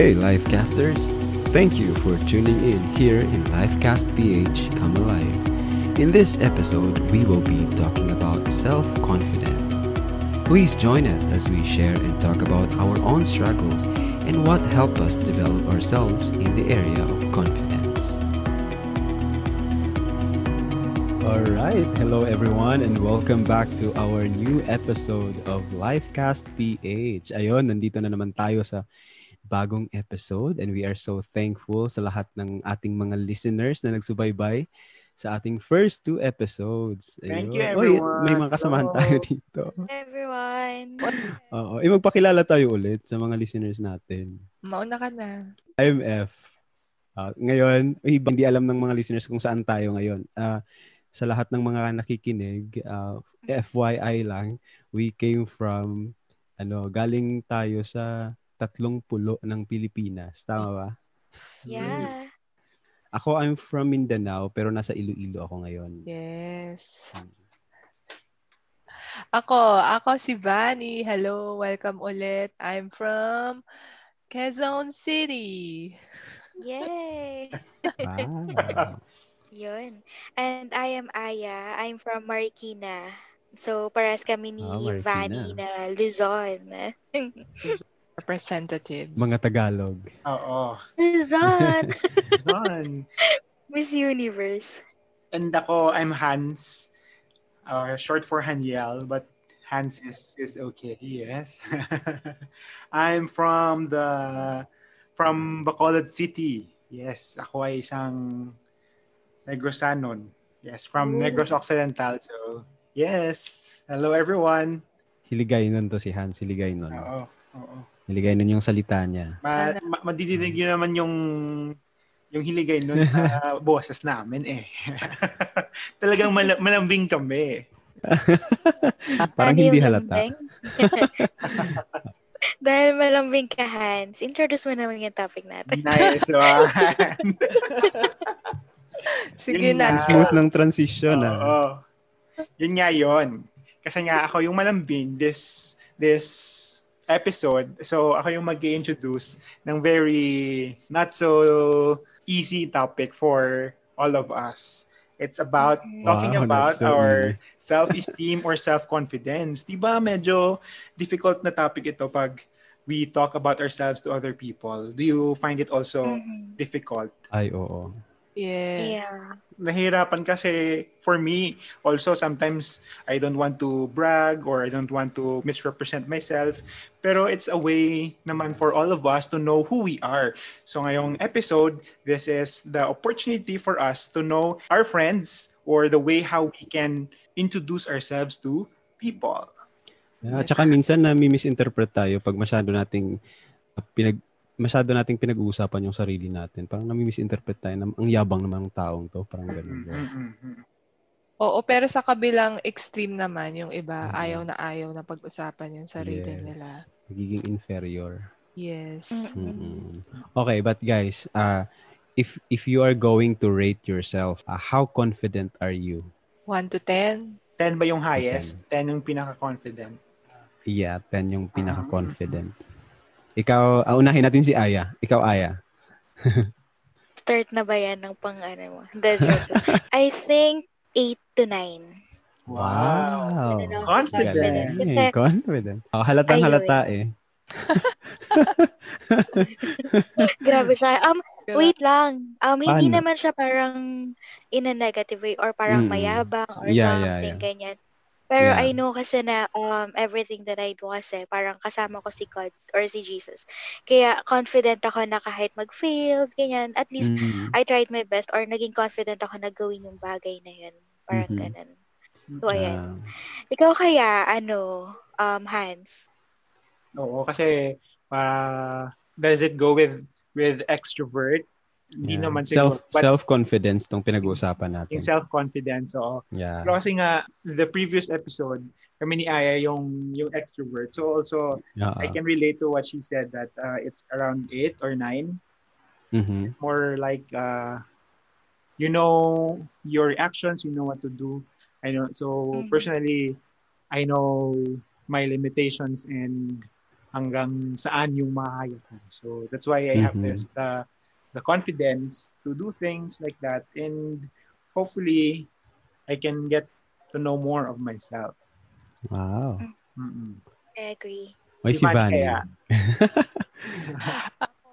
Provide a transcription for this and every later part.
Hey, Lifecasters! Thank you for tuning in here in Lifecast PH Come Alive. In this episode, we will be talking about self confidence. Please join us as we share and talk about our own struggles and what helped us develop ourselves in the area of confidence. All right. Hello, everyone, and welcome back to our new episode of Lifecast PH. Ayun, nandito na naman tayo sa bagong episode and we are so thankful sa lahat ng ating mga listeners na nagsubaybay sa ating first two episodes. Thank you, everyone. Oy, may mga kasamahan Hello. tayo dito. everyone. Oo. Eh, magpakilala tayo ulit sa mga listeners natin. Mauna ka na. IMF. Ah, ngayon, eh, hindi alam ng mga listeners kung saan tayo ngayon. Ah, sa lahat ng mga nakikinig, ah, FYI lang, we came from, ano, galing tayo sa tatlong pulo ng Pilipinas. Tama ba? Yeah. Ako, I'm from Mindanao, pero nasa Iloilo ako ngayon. Yes. Ako, ako si Vani. Hello, welcome ulit. I'm from Quezon City. Yay. Ah. Yun. And I am Aya. I'm from Marikina. So, paras kami ni Ah, Marikina. Vanny na Luzon. Representatives. mga Tagalog. Oo. Luzon! Son. Miss Universe. And ako, I'm Hans. Uh, short for Haniel, but Hans is, is okay, yes. I'm from the from Bacolod City. Yes, ako ay isang Negrosanon. Yes, from Ooh. Negros Occidental. So, yes. Hello everyone. Hiligay nun to si Hans. Hiligay nun. Oo. Oo. Hiligay nun yung salita niya. Ma, ma- madidinig nyo naman yung yung hiligay nun sa boses namin eh. Talagang mal- malambing kami. Parang hindi halata. Dahil malambing ka, Hans, introduce mo naman yung topic natin. Nice one. Sige Yun na. nga. Smooth ng transition ah. Oo. Yun nga yun. Kasi nga ako yung malambing this this episode. So ako yung mag introduce ng very not so easy topic for all of us. It's about talking Wow, about so our self-esteem or self-confidence. Di ba medyo difficult na topic ito pag we talk about ourselves to other people? Do you find it also Mhm. difficult? Ay, oo. Yeah. Yeah. nahirapan kasi for me also sometimes I don't want to brag or I don't want to misrepresent myself pero it's a way naman for all of us to know who we are so ngayong episode this is the opportunity for us to know our friends or the way how we can introduce ourselves to people Yeah, at saka minsan na misinterpret tayo pag masyado nating uh, pinag masyado nating pinag-uusapan yung sarili natin. Parang nami-misinterpret tayo na ang yabang naman ng taong to. Parang ganun. Mm-mm. Oo, pero sa kabilang extreme naman, yung iba, Mhm. ayaw na ayaw na pag-usapan yung sarili Yes. nila. Nagiging inferior. Yes. Mm. Mm-mm. Okay, but guys, uh, if if you are going to rate yourself, uh, how confident are you? 1 to 10? 10 ba yung highest 10 yung pinaka-confident Yeah, 10 yung pinaka-confident. Ikaw, uh, unahin natin si Aya. Ikaw, Aya. Start na ba yan ng pang ano mo? I think 8 to 9. Wow. Ano daw, Confident. confident. Kasi, Galing, confident. Oh, halatang halata eh. grabe siya. Um, wait lang. Um, hindi Paano? naman siya parang in a negative way or parang Mm. mayabang or Yeah, yeah, something, yeah. ganyan. Pero Yeah. I know kasi na um, everything that I do kasi parang kasama ko si God or si Jesus. Kaya confident ako na kahit mag-fail, ganyan, at least Mm. I tried my best or naging confident ako na gawin yung bagay na yun. Parang Mhm. ganun. So, ayan. Ah, Ikaw kaya, ano, um, Hans? Oo, kasi uh, does it go with with extrovert? Hindi yeah. naman self siguro. But self-confidence tong pinag-uusapan natin. yung self-confidence, oo. Yeah. Pero kasi nga, the previous episode, kami ni Aya yung, yung extrovert. So also, Yeah. I can relate to what she said that uh, it's around 8 or 9. Mhm. More like, uh, you know your reactions, you know what to do. I know, so Mhm. personally, I know my limitations and hanggang saan yung makakaya ko. So that's why I have Mhm. this the the confidence to do things like that and hopefully I can get to know more of myself. Wow. Mm-mm. I agree. May Si kaya.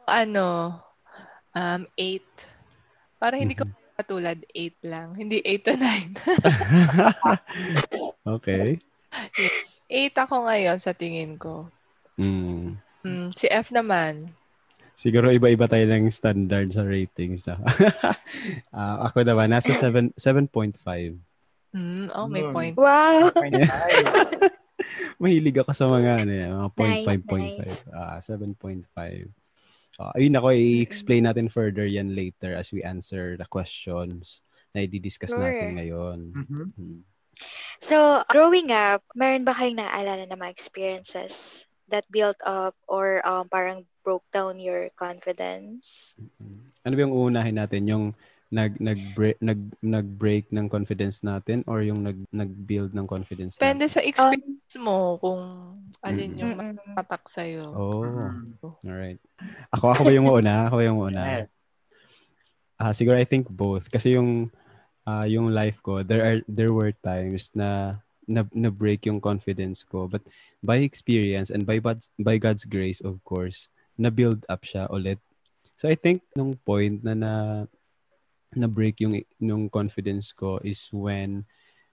Ano, um, 8. Para hindi ko katulad 8 lang. Hindi 8 to 9. okay. 8 ako ngayon sa tingin ko. Mm. Mm, si F naman. Siguro iba-iba tayo ng standard sa ratings. No? Ah, ako naman, nasa 7, 7.5. Mm, oh, may point. Wow! Five. Mahilig ako sa mga ano yan, mga Nice, 0.5, 0.5. nice. Ah, 7.5. Ah, ayun ako, i-explain natin further yan later as we answer the questions na i-discuss Sure. natin ngayon. Mhm. Hmm. So, growing up, meron ba kayong naaalala na mga experiences that built up or um, parang broke down your confidence? Ano ba yung uunahin natin? Yung nag nag nag nag-break ng confidence natin or yung nag nag-build ng confidence Depende natin? sa experience mo kung alin Mm. yung Mm-mm. patak sa'yo. Oh, Mm. alright. Ako ako ba yung una? Ako ba yung una? Yeah. Ah, siguro I think both kasi yung ah, yung life ko there are there were times na na, na break yung confidence ko but by experience and by by God's grace of course na build up siya ulit. So I think nung point na na na break yung yung confidence ko is when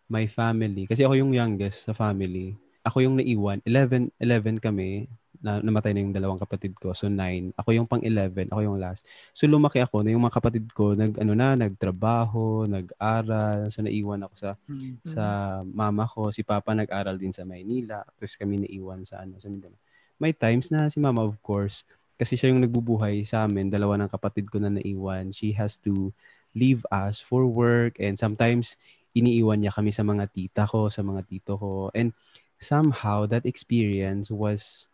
my family kasi ako yung youngest sa family. Ako yung naiwan. 11 11 kami na namatay na yung dalawang kapatid ko. So 9. Ako yung pang 11, ako yung last. So lumaki ako na yung mga kapatid ko nag ano na, nagtrabaho, nag-aral. So naiwan ako sa Mm. sa mama ko, si papa nag-aral din sa Maynila. Tapos kami naiwan sa ano sa Mindanao. May times na si mama of course kasi siya yung nagbubuhay sa amin, dalawa ng kapatid ko na naiwan. She has to leave us for work and sometimes iniiwan niya kami sa mga tita ko, sa mga tito ko. And somehow that experience was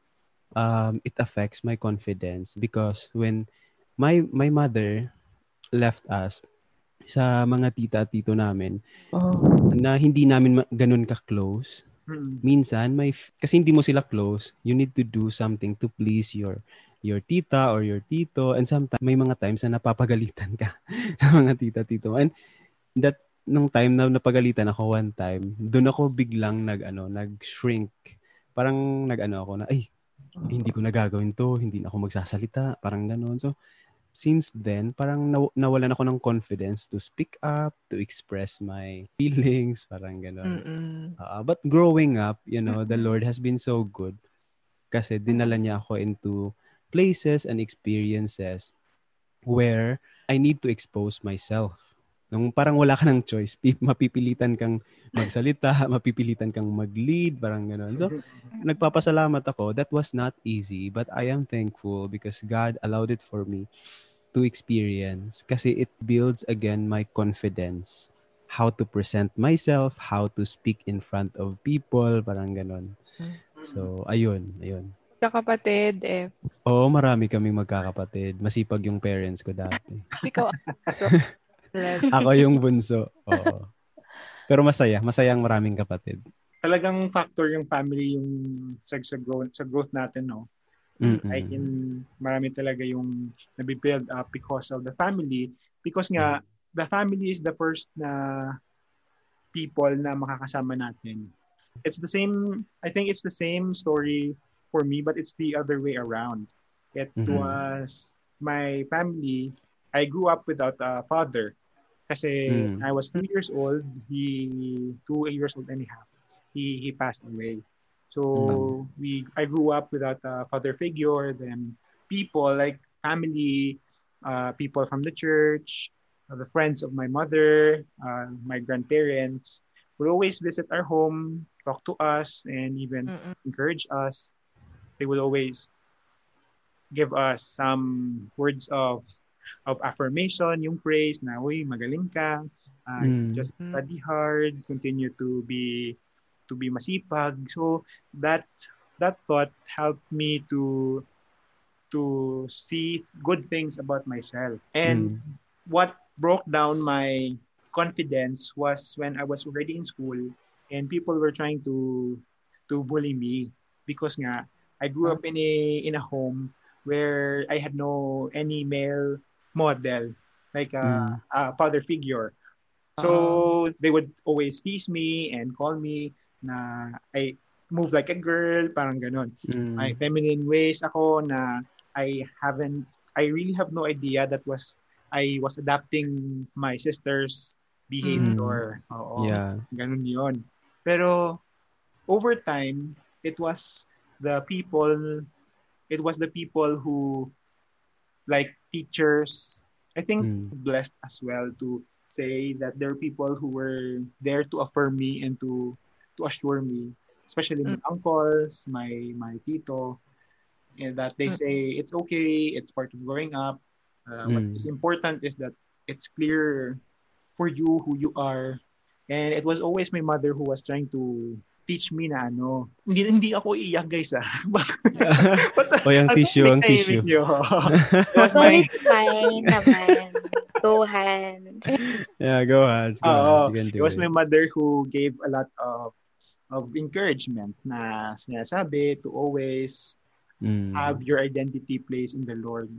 um, it affects my confidence because when my my mother left us sa mga tita at tito namin Oh. na hindi namin ganun ka-close. Mm. Minsan may kasi hindi mo sila close, you need to do something to please your your tita or your tito and sometimes may mga times na napapagalitan ka sa mga tita tito. And that nung time na napagalitan ako one time doon ako biglang nag ano nag-shrink. Parang nag-ano ako na ay hindi ko nagagawin to hindi na ako magsasalita parang ganoon so since then parang naw- nawalan ako ng confidence to speak up to express my feelings parang ganoon Mm-mm. Ah, but growing up, you know, the Mm-mm. Lord has been so good kasi dinala niya ako into places and experiences where I need to expose myself. Nung parang wala ka ng choice, pi- mapipilitan kang magsalita, mapipilitan kang mag-lead, parang gano'n. So, nagpapasalamat ako. That was not easy, but I am thankful because God allowed it for me to experience kasi it builds again my confidence how to present myself, how to speak in front of people, parang ganon. So, ayun, ayun. Kakapatid, F. Oo, marami kaming magkakapatid. Masipag yung parents ko dati. Ikaw, so. Ako yung bunso. Oo. Pero masaya. Masaya ang maraming kapatid. Talagang factor yung family yung sa, sa growth sa growth natin no. Mm-mm. I can marami talaga yung nabibuild up because of the family because nga the family is the first na people na makakasama natin. It's the same I think it's the same story for me but it's the other way around. It Mhm. was my family I grew up without a father kasi Mm. I was two years old he two years old and a half he he passed away so we I grew up without a father figure then people like family uh, people from the church uh, the friends of my mother uh, my grandparents would always visit our home talk to us and even Mm-mm. encourage us they would always give us some words of of affirmation, yung praise na, uy, magaling ka, uh, Mm. just Mm. study hard, continue to be to be masipag. So that that thought helped me to to see good things about myself. And what broke down my confidence was when I was already in school and people were trying to to bully me because nga I grew up in a in a home where I had no any male model, like a, mm. a father figure. So ah. they would always tease me and call me na I move like a girl, parang ganun. Mm. May feminine ways ako na I haven't, I really have no idea that was, I was adapting my sister's behavior. Mm. Oo. Yeah. Ganun yun. Pero over time, it was the people, it was the people who, like teachers, I think Mm. blessed as well to say that there are people who were there to affirm me and to to assure me, especially my uncles, my my tito, and that they Mm. say it's okay, it's part of growing up. Uh, What Mm. is important is that it's clear for you who you are. And it was always my mother who was trying to teach me na ano. Hindi hindi ako iiyak guys ah. Ba't- o, yung tissue, ang tissue. Well, my- it's fine naman. Go hands. yeah, go ahead. Go can do It was it. my mother who gave a lot of of encouragement na sinasabi to always Mm. have your identity placed in the Lord.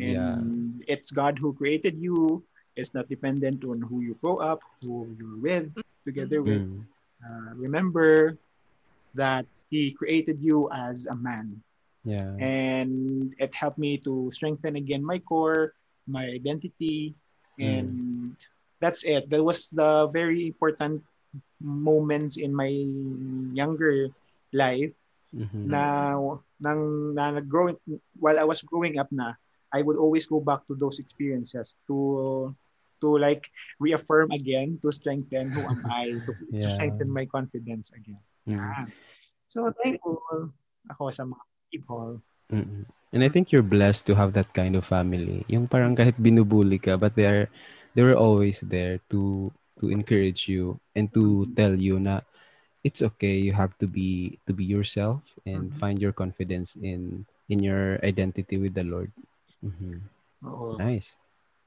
yeah. And it's God who created you. It's not dependent on who you grow up, who you're with, together with. Mm. Uh, remember that He created you as a man. Yeah. And it helped me to strengthen again my core, my identity. And that's it. That was the very important moments in my younger life Mhm. na nang na growing while I was growing up na I would always go back to those experiences to to like reaffirm again to strengthen who am I to, Yeah. strengthen my confidence again. Mm. Ah. So thankful ako sa mga people. Mm-mm. And I think you're blessed to have that kind of family. Yung parang kahit binubuli ka, but they are they were always there to to encourage you and to tell you na it's okay. You have to be to be yourself and Mhm. find your confidence in in your identity with the Lord. Mhm. Oo. Nice.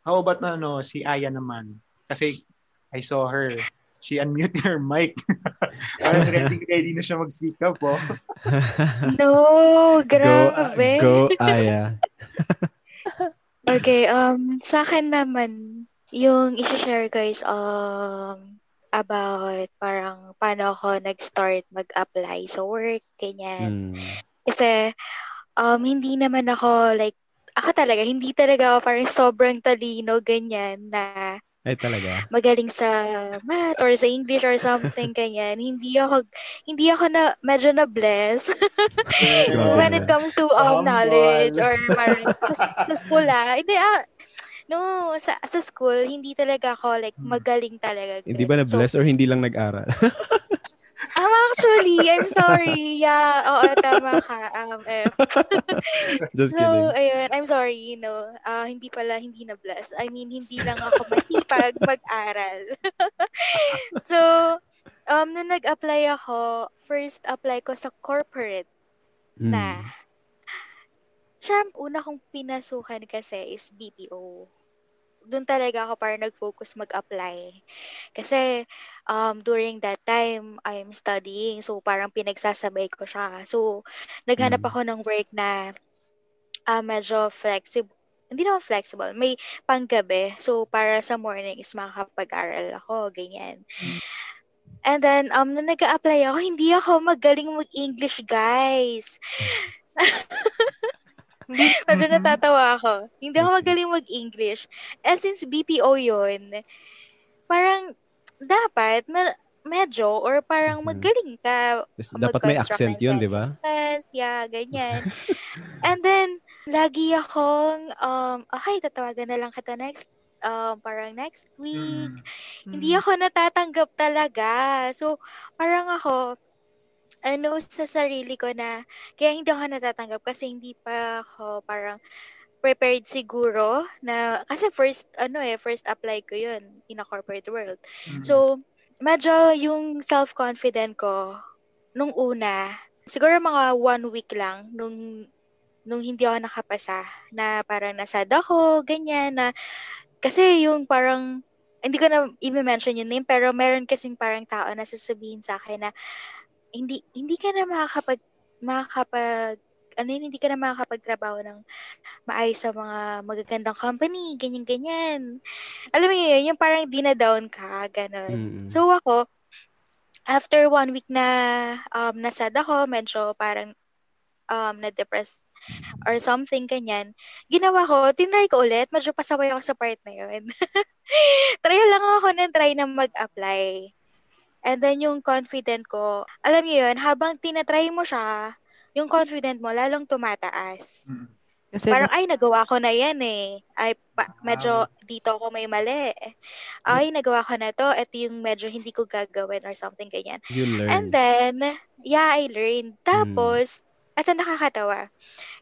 How about na ano si Aya naman? Kasi I saw her she unmuted her mic. Parang ready, ready na siya mag-speak up, oh. No, go, grabe. go, Aya. Okay, um, sa akin naman, yung isi-share ko is um, about parang paano ako nag-start mag-apply sa work, ganyan. Mm. Kasi, um, hindi naman ako like, ako talaga, hindi talaga ako parang sobrang talino, ganyan, na Ay talaga. magaling sa math or sa English or something, ganyan. Hindi ako, hindi ako na, medyo na bless Grabe when it comes to um, Humble. knowledge or parang sa, sa school ah. Hindi ah, no, sa, sa school, hindi talaga ako like Hmm. magaling talaga. Hindi ba So, na-bless or hindi lang nag-aral? um, actually, I'm sorry. Yeah, oo, tama ka. Um, eh. Just so, kidding. ayun, I'm sorry, you know, ah, hindi pala, hindi na bless. I mean, hindi lang ako masipag mag-aral. so, um, nung nag-apply ako, first apply ko sa corporate na. Mm. Siya, una kong pinasukan kasi is BPO. Doon talaga ako parang nag-focus mag-apply. Kasi um, during that time, I'm studying. So, parang pinagsasabay ko siya. So, naghanap Mm. ako ng work na ah, medyo flexible. Hindi naman flexible. May panggabi. So, para sa morning is makakapag-aral ako. Ganyan. And then, um, nung nag-a-apply ako, hindi ako magaling mag-English, guys. Medyo natatawa ako. Hindi ako magaling mag-English. Eh, since BPO yun, parang dapat me- medyo or parang magaling ka. Dapat may accent yun, di ba? Yes, yeah, ganyan. And then, lagi akong, um, okay, tatawagan na lang kita next, um, parang next week. Mm. Hindi ako natatanggap talaga. So, parang ako, ano sa sarili ko na, kaya hindi ako natatanggap kasi hindi pa ako parang prepared siguro na, kasi first, ano eh, first apply ko yun in a corporate world. Mm. So, medyo yung self-confident ko, nung una, siguro mga one week lang, nung, nung hindi ako nakapasa, na parang nasad ako, ganyan, na, kasi yung parang, hindi ko na i-mention yung name, pero meron kasing parang tao na sasabihin sa akin na, hindi, hindi ka na makakapag, makakapag ano yun, hindi ka na makakapagtrabaho ng maayos sa mga magagandang company, ganyan-ganyan. Alam mo yun, yung parang dina-down ka, ganun. Mm-mm. So ako, after one week na um, nasad ako, medyo parang um, na-depress or something, ganyan, ginawa ko, tinry ko ulit, medyo pasaway ako sa part na yun. try lang ako ng try na mag-apply. And then yung confident ko, alam niyo yun, habang tinatry mo siya, yung confident mo lalong tumataas. Mm. Kasi Parang, ay, nagawa ko na yan eh. Ay, pa, medyo dito ako may mali. Ay, nagawa ko na to. Ito yung medyo hindi ko gagawin or something ganyan. You learn. And then, yeah, I learned. Tapos, ito nakakatawa.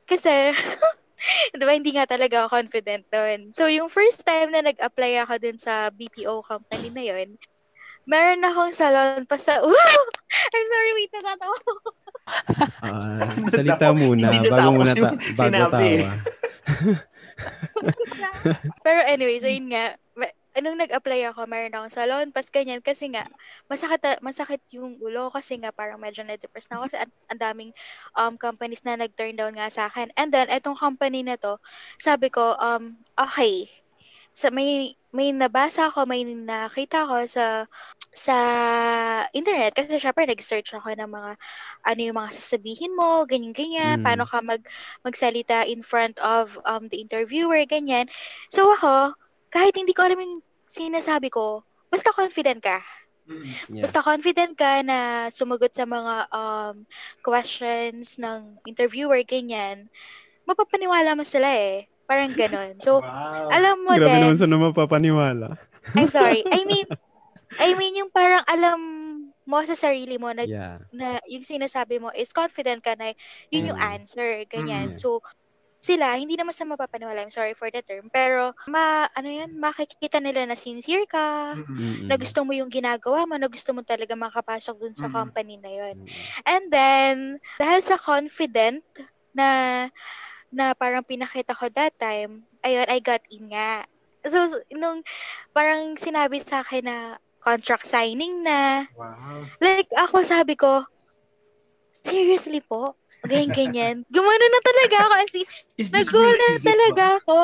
Kasi, di ba, hindi nga talaga ako confident doon. So, yung first time na nag-apply ako dun sa BPO company na yon meron akong salon pa sa, Wow! I'm sorry, wait, natatawa ako. Ah, salita muna bago muna ta- bago tawa. Pero anyway, so yun nga, anong nag-apply ako, meron akong salon, pas ganyan, kasi nga, masakit, masakit yung ulo, kasi nga parang medyo na-depress na ako, kasi ang, ang daming um, companies na nag-turn down nga sa akin. And then, etong company na to, sabi ko, um, okay, sa may may nabasa ako, may nakita ko sa sa internet kasi syempre nag-search ako ng mga ano yung mga sasabihin mo, ganyan ganyan, Mm. paano ka mag magsalita in front of um the interviewer, ganyan. So ako, kahit hindi ko alam yung sinasabi ko, basta confident ka. Mm. Yeah. Basta confident ka na sumagot sa mga um questions ng interviewer, ganyan. Mapapaniwala mo sila eh. Parang ganun. So, Wow. alam mo Grabe din, naman sa mapapaniwala. I'm sorry. I mean, I mean yung parang alam mo sa sarili mo na, Yeah. na yung sinasabi mo is confident ka na yun yung Mm. answer, Mm. ganyan. So, sila, hindi naman sa mapapaniwala, I'm sorry for the term, pero ma, ano yan, makikita nila na sincere ka, Mm. Mm-mm. na gusto mo yung ginagawa mo, na gusto mo talaga makapasok dun sa Mm. company na yun. Mm-mm. And then, dahil sa confident na na parang pinakita ko that time, ayun, I got in nga. So, nung parang sinabi sa akin na contract signing na, Wow. like, ako sabi ko, seriously po? Ganyan, ganyan. Gumano na talaga ako. As in, nagulat really talaga ba? ako.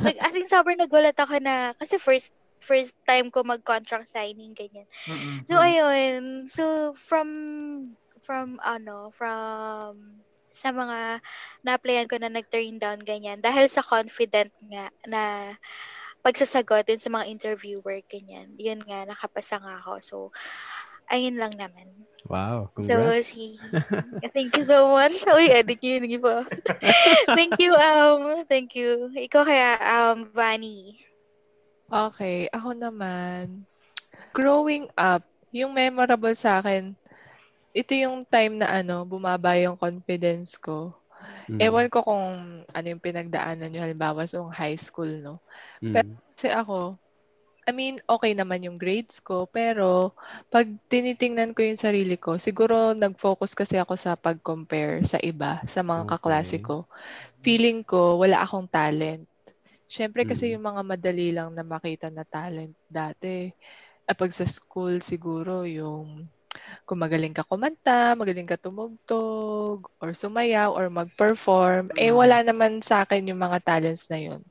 Like, as in, sobrang nagulat ako na, kasi first first time ko mag-contract signing, ganyan. Mm-mm. So ayun, so from from ano, from sa mga na-applyan ko na nag-turn down ganyan dahil sa confident nga na pagsasagot din sa mga interviewer ganyan. Yun nga nakapasa nga ako. So ayun lang naman. Wow, So congrats. si Thank you so much. Uy, edit yun yung iba. thank you um thank you. Ikaw kaya um Vani. Okay, ako naman, growing up, yung memorable sa akin, ito yung time na ano, bumaba yung confidence ko. Mm. Ewan ko kung ano yung pinagdaanan nyo, halimbawa sa high school, no? Mm. Kasi ako, I mean, okay naman yung grades ko, pero pag tinitingnan ko yung sarili ko, siguro nag-focus kasi ako sa pag-compare sa iba, sa mga Okay. kaklase ko. Feeling ko, wala akong talent. Siyempre kasi Mm. yung mga madali lang na makita na talent dati, ah, pag sa school siguro yung kung magaling ka kumanta, magaling ka tumugtog, or sumayaw, or mag-perform, eh Mm. wala naman sa akin yung mga talents na yun.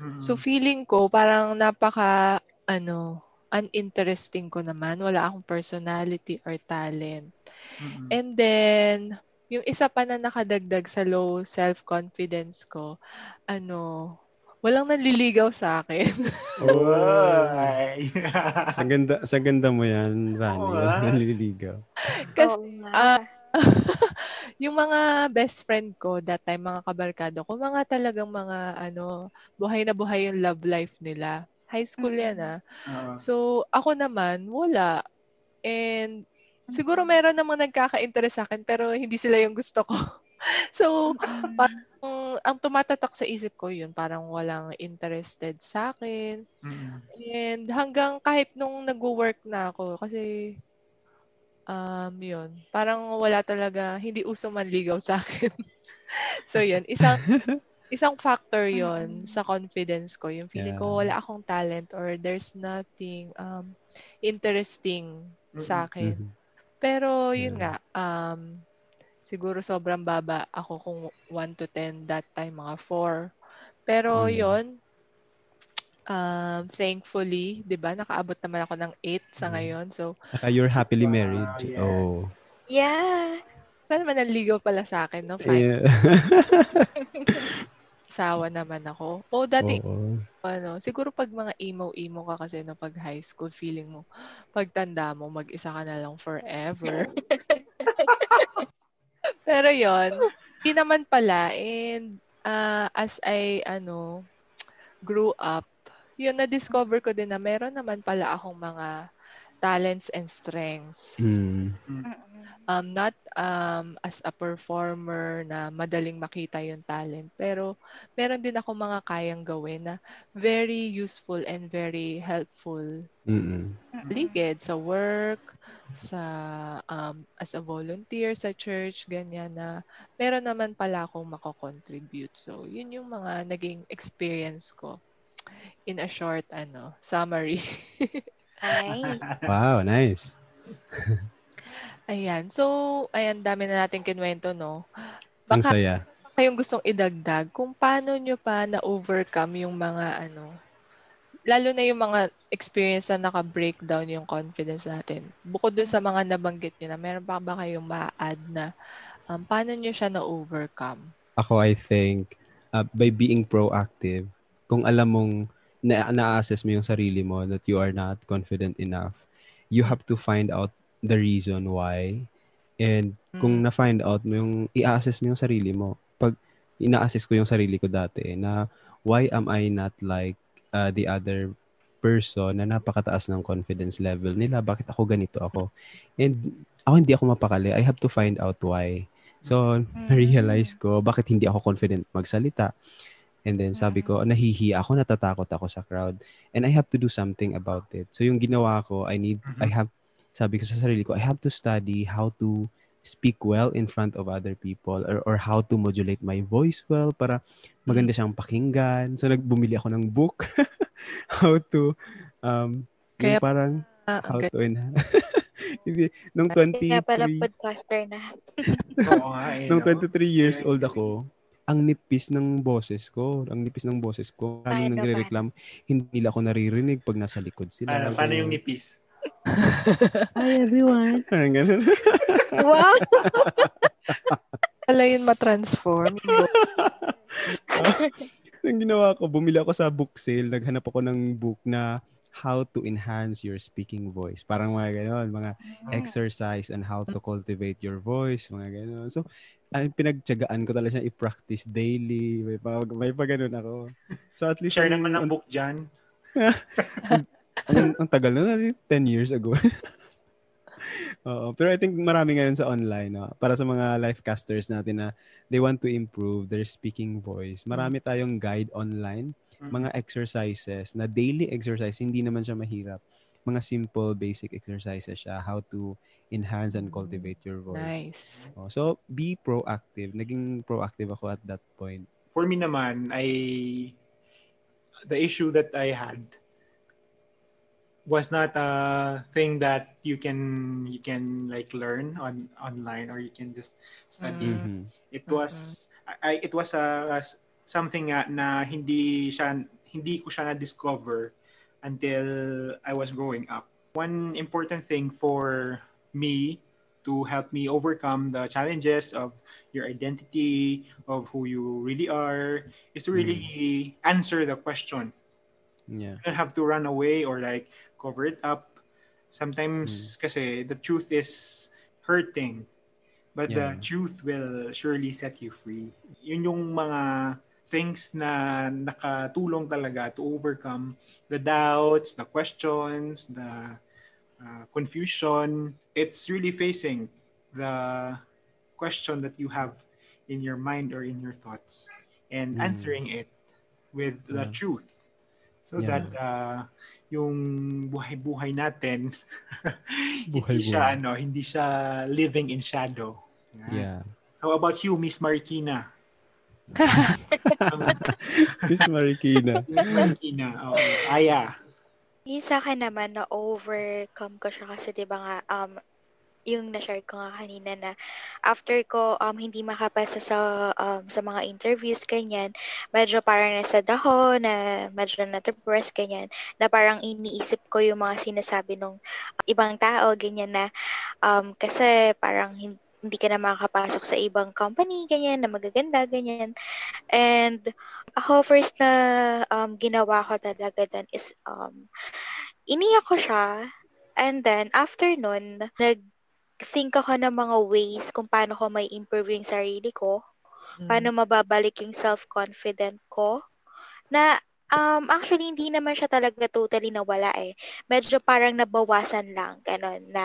Mm-mm. So feeling ko parang napaka ano, uninteresting ko naman. Wala akong personality or talent. Mm-mm. And then yung isa pa na nakadagdag sa low self-confidence ko, ano, walang nanliligaw sa akin. Ay. Sa ganda, sa ganda mo yan, Vani. Oo Wala nga. naliligaw. Kasi nga. ah, yung mga best friend ko that time, mga kabarkado ko, mga talagang mga ano, buhay na buhay yung love life nila. High school yan Mm. ah. Oo. So, ako naman, wala. And siguro meron namang nagkaka-interest sa akin pero hindi sila yung gusto ko. so, parang ang tumatatak sa isip ko yun, parang walang interested sa akin. Mm-mm. And hanggang kahit nung nag-work na ako, kasi um, yun, parang wala talaga, hindi uso manligaw sa akin. so yun, isang isang factor yon sa confidence ko. Yung feeling Yeah. ko wala akong talent or there's nothing um, interesting sa akin. Mhm. Pero yun Yeah. nga, um, siguro sobrang baba ako kung 1 to 10 that time mga 4. Pero Mm. yon um, thankfully, 'di ba, nakaabot naman ako ng 8 sa Mm. ngayon. So, Saka you're happily Wow, married. yes. Oh. Yeah. wala naman nanligaw pala sa akin, no? Fine. Yeah. Asawa naman ako. O, dati, Oo. ano, siguro pag mga emo-emo ka kasi no, pag high school, feeling mo, pagtanda mo, mag-isa ka na lang forever. Pero yon hindi naman pala. And uh, as I, ano, grew up, yun, na-discover ko din na meron naman pala akong mga talents and strengths. Mm. Um, not um, as a performer na madaling makita yung talent, pero meron din ako mga kayang gawin na very useful and very helpful Mm-mm. Mm-mm. ligid sa work, sa um, as a volunteer sa church, ganyan na meron naman pala akong mako-contribute. So, yun yung mga naging experience ko in a short ano summary. Nice. Wow, nice. Ayan. So, ayan, dami na natin kinwento, no? Ang Baka saya. kayong gustong idagdag kung paano nyo pa na-overcome yung mga ano, lalo na yung mga experience na naka-breakdown yung confidence natin. Bukod dun sa mga nabanggit nyo na, meron pa ba kayong ma-add na um, paano nyo siya na-overcome? Ako, I think, uh, by being proactive, kung alam mong na- na-assess mo yung sarili mo that you are not confident enough, you have to find out the reason why. And kung Mm. na-find out mo yung, i-assess mo yung sarili mo. Pag ina-assess ko yung sarili ko dati na why am I not like uh, the other person na napakataas ng confidence level nila? Bakit ako ganito ako? And ako hindi ako mapakali. I have to find out why. So, na-realize ko bakit hindi ako confident magsalita. And then sabi ko, nahihiya ako, natatakot ako sa crowd. And I have to do something about it. So yung ginawa ko, I need. I have, sabi ko sa sarili ko, I have to study how to speak well in front of other people or, or how to modulate my voice well para maganda siyang pakinggan. So nagbumili ako ng book how to um yung Kaya- parang Ah, how ang to enhance Hindi, nung Kaya pala 23 podcaster na. Oo nga eh. Nung no? 23 years old ako, ang nipis ng boses ko. Ang nipis ng boses ko. Maraming Paano, nagre-reclam. Hindi nila ako naririnig pag nasa likod sila. Paano, paano yung nipis? Hi everyone. Parang ganun. Wow! pala yun ma-transform. Ang ginawa ko, bumili ako sa book sale. Naghanap ako ng book na how to enhance your speaking voice. Parang mga ganon, mga exercise on how to cultivate your voice, mga ganon. So, ay, pinagtyagaan ko talaga siya i-practice daily. May pa, may pa ganun ako. So, at least... Share ang- naman ng ang- book dyan. ang, ang tagal na, 10 years ago. Oo, pero I think marami ngayon sa online, no? para sa mga life casters natin na they want to improve their speaking voice. Marami tayong guide online, Mm. mga exercises na daily exercise, hindi naman siya mahirap. Mga simple basic exercises siya, how to enhance and cultivate your voice. nice. Oh, so, be proactive. Naging proactive ako at that point. For me naman, I the issue that I had was not a thing that you can you can like learn on online or you can just study. Mm. Mhm. It was I it was a, a- something nga na hindi siya hindi ko siya na discover until I was growing up. One important thing for me to help me overcome the challenges of your identity, of who you really are, is to really answer the question. Yeah. You don't have to run away or like cover it up. Sometimes kasi the truth is hurting. But Yeah. the truth will surely set you free. Yun yung mga things na nakatulong talaga to overcome the doubts, the questions, the uh, confusion. It's really facing the question that you have in your mind or in your thoughts and Mm. answering it with the Yeah. truth so Yeah. that uh, yung buhay-buhay natin hindi Buhay-buhay. siya ano hindi siya living in shadow Yan. Yeah. how about you Miss Marikina Miss Marikina. Miss Marikina oo Aya Yung sa akin naman, na-overcome ko siya kasi di ba nga, um, yung na-share ko nga kanina na after ko um, hindi makapasa sa um, sa mga interviews ganyan, medyo parang nasad ako na medyo na-depress ganyan, na parang iniisip ko yung mga sinasabi ng ibang tao ganyan na um, kasi parang hindi hindi ka na makakapasok sa ibang company, ganyan, na magaganda, ganyan. And ako, first na um, ginawa ko talaga then is, um, iniyak ko siya. And then, after nun, nag-think ako ng mga ways kung paano ko may improve yung sarili ko, mm. paano mababalik yung self-confident ko, na um, actually, hindi naman siya talaga totally nawala eh. Medyo parang nabawasan lang, ganun, na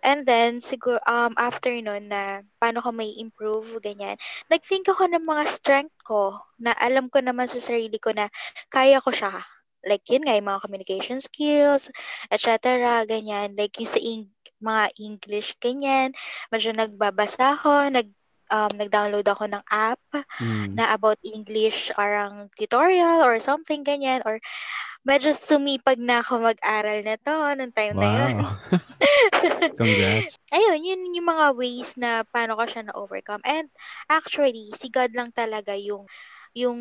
And then, siguro, um, after nun, na paano ko may improve, ganyan, nag-think ako ng mga strength ko, na alam ko naman sa sarili ko na kaya ko siya. Like, yun nga, yung mga communication skills, etc. Ganyan. Like, yung sa ing- mga English, ganyan. Medyo nagbabasa ako, nag um, nag-download ako ng app mm. na about English, parang tutorial or something ganyan. Or medyo sumipag na ako mag-aral na to nung time wow. na yun. Congrats. Ayun, yun yung mga ways na paano ko siya na-overcome. And actually, si God lang talaga yung yung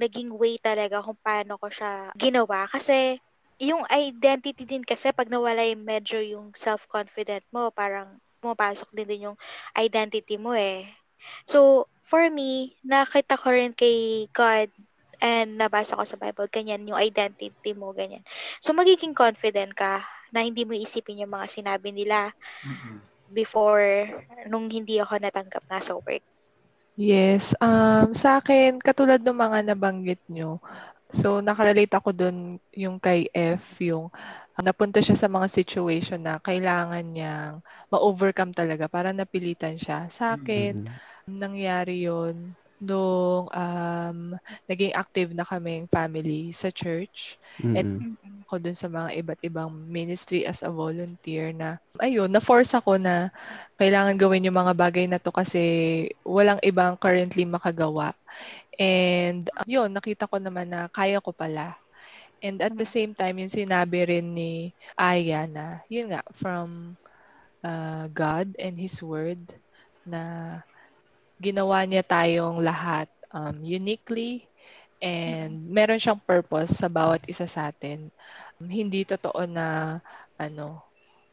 naging way talaga kung paano ko siya ginawa. Kasi yung identity din kasi pag nawala yung medyo yung self-confident mo, parang pumapasok din din yung identity mo eh. So, for me, nakita ko rin kay God and nabasa ko sa Bible, ganyan yung identity mo, ganyan. So, magiging confident ka na hindi mo isipin yung mga sinabi nila before nung hindi ako natanggap nga sa work. Yes. Um, sa akin, katulad ng mga nabanggit nyo, so nakarelate ako dun yung kay F, yung um, napunta siya sa mga situation na kailangan niyang ma-overcome talaga para napilitan siya. Sa akin, mm-hmm. nangyari yon nung um, naging active na kaming family sa church. Mm-hmm. At ako dun sa mga iba't ibang ministry as a volunteer na, ayun, na-force ako na kailangan gawin yung mga bagay na to kasi walang ibang currently makagawa. And yun, nakita ko naman na kaya ko pala. And at the same time, yung sinabi rin ni Aya na, yun nga, from uh, God and His Word na ginawa niya tayong lahat um, uniquely and meron siyang purpose sa bawat isa sa atin. Um, hindi totoo na ano,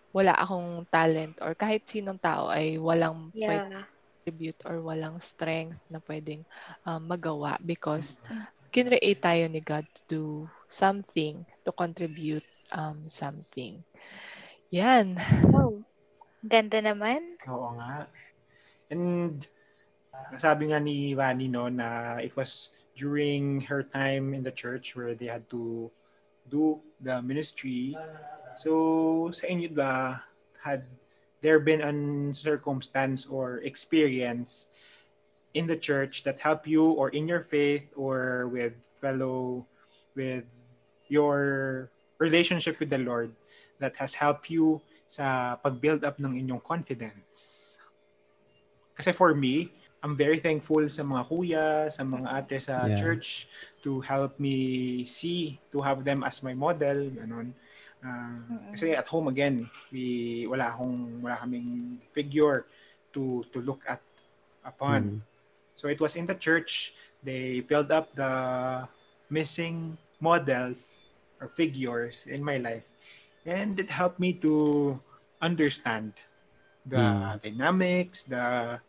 wala akong talent or kahit sinong tao ay walang yeah. contribute or walang strength na pwedeng um, magawa because kinreate tayo ni God to do something, to contribute um, something. Yan. Oh, ganda naman. Oo nga. And Sabi nga ni Vani no na it was during her time in the church where they had to do the ministry. So sa inyo ba had there been a circumstance or experience in the church that help you or in your faith or with fellow with your relationship with the Lord that has helped you sa pag-build up ng inyong confidence? Kasi for me, I'm very thankful sa mga kuya, sa mga ate sa yeah. church to help me see, to have them as my model, ganun. Uh, mm-hmm. kasi at home again, we wala akong wala kaming figure to to look at upon. Mm. So it was in the church they filled up the missing models or figures in my life. And it helped me to understand the mm. dynamics, the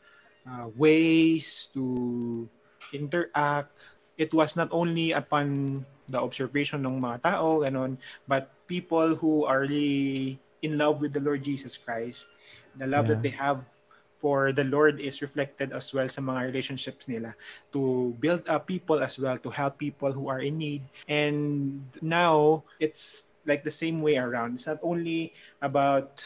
uh, ways to interact. It was not only upon the observation ng mga tao, ganun, but people who are really in love with the Lord Jesus Christ. The love yeah. that they have for the Lord is reflected as well sa mga relationships nila to build up people as well, to help people who are in need. And now, it's like the same way around. It's not only about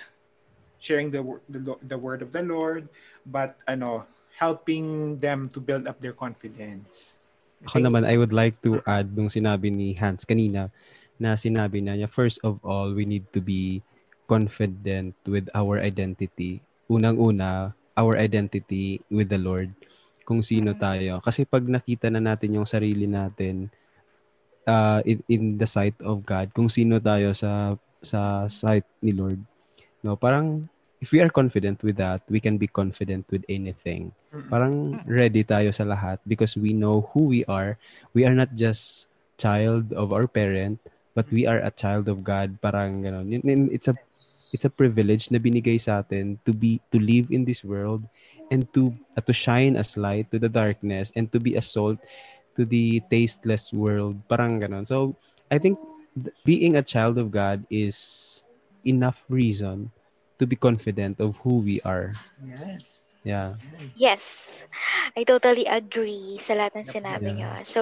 sharing the, the, the word of the Lord, but ano, helping them to build up their confidence. Ako naman, I would like to add nung sinabi ni Hans kanina na sinabi na niya, first of all, we need to be confident with our identity. Unang-una, our identity with the Lord. Kung sino tayo. Kasi pag nakita na natin yung sarili natin uh, in, in the sight of God, kung sino tayo sa sa sight ni Lord, no, parang if we are confident with that, we can be confident with anything. Parang ready tayo sa lahat because we know who we are. We are not just child of our parent, but we are a child of God. Parang yun- It's a it's a privilege na binigay sa atin to be to live in this world and to uh, to shine as light to the darkness and to be a salt to the tasteless world. Parang ganon. So, I think th- being a child of God is enough reason to be confident of who we are. Yes. Yeah. Yes. I totally agree sa lahat ng sinabi Yeah. nyo. So,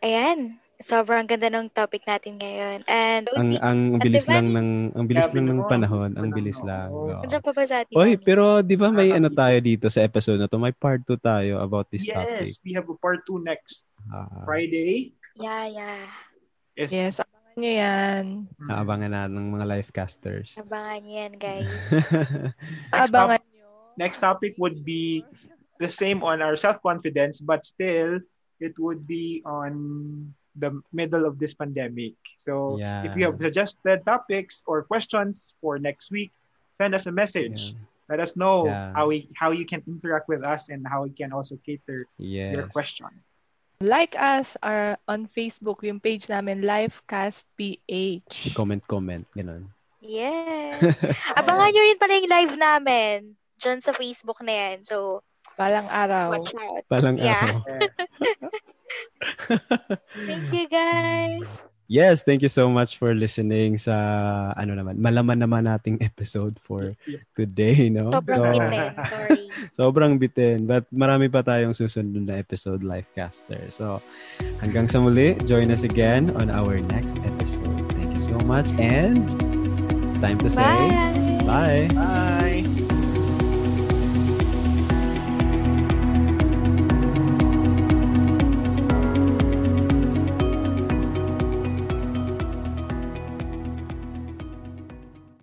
ayan. Sobrang ganda ng topic natin ngayon. And, Ang ang At bilis diba, lang ng ang bilis lang ng panahon, ang bilis lang. Nandiyan pa ba sa atin? Oy, pero 'di ba may ano Nakakabili. tayo dito sa episode na to? May part 2 tayo about this topic. Yes, we have a part 2 next Ah, Friday. Yeah, yeah. Yes. Yes, nyo yan. Mm. naabangan na ng mga life casters. Abangan nyo yan, guys. Abangan nyo. Next topic would be the same on our self-confidence, but still, it would be on the middle of this pandemic. So Yeah. if you have suggested topics or questions for next week, send us a message. Let us know Yeah. how we how you can interact with us and how we can also cater yes. your questions. Like us are on Facebook, yung page namin, Lifecast PH. Comment comment ganun. Yes. Abangan nyo rin pala yung live namin. Diyan sa Facebook na yan. So, Balang araw. watch out. Palang Yeah. ako. Thank you, guys. Yes, thank you so much for listening sa ano naman, malaman naman nating episode for today, no? Sobrang So, bitin. Sorry. sobrang bitin. But marami pa tayong susunod na episode, Lifecaster. So, hanggang sa muli, join us again on our next episode. Thank you so much and it's time to say Bye. bye. Bye.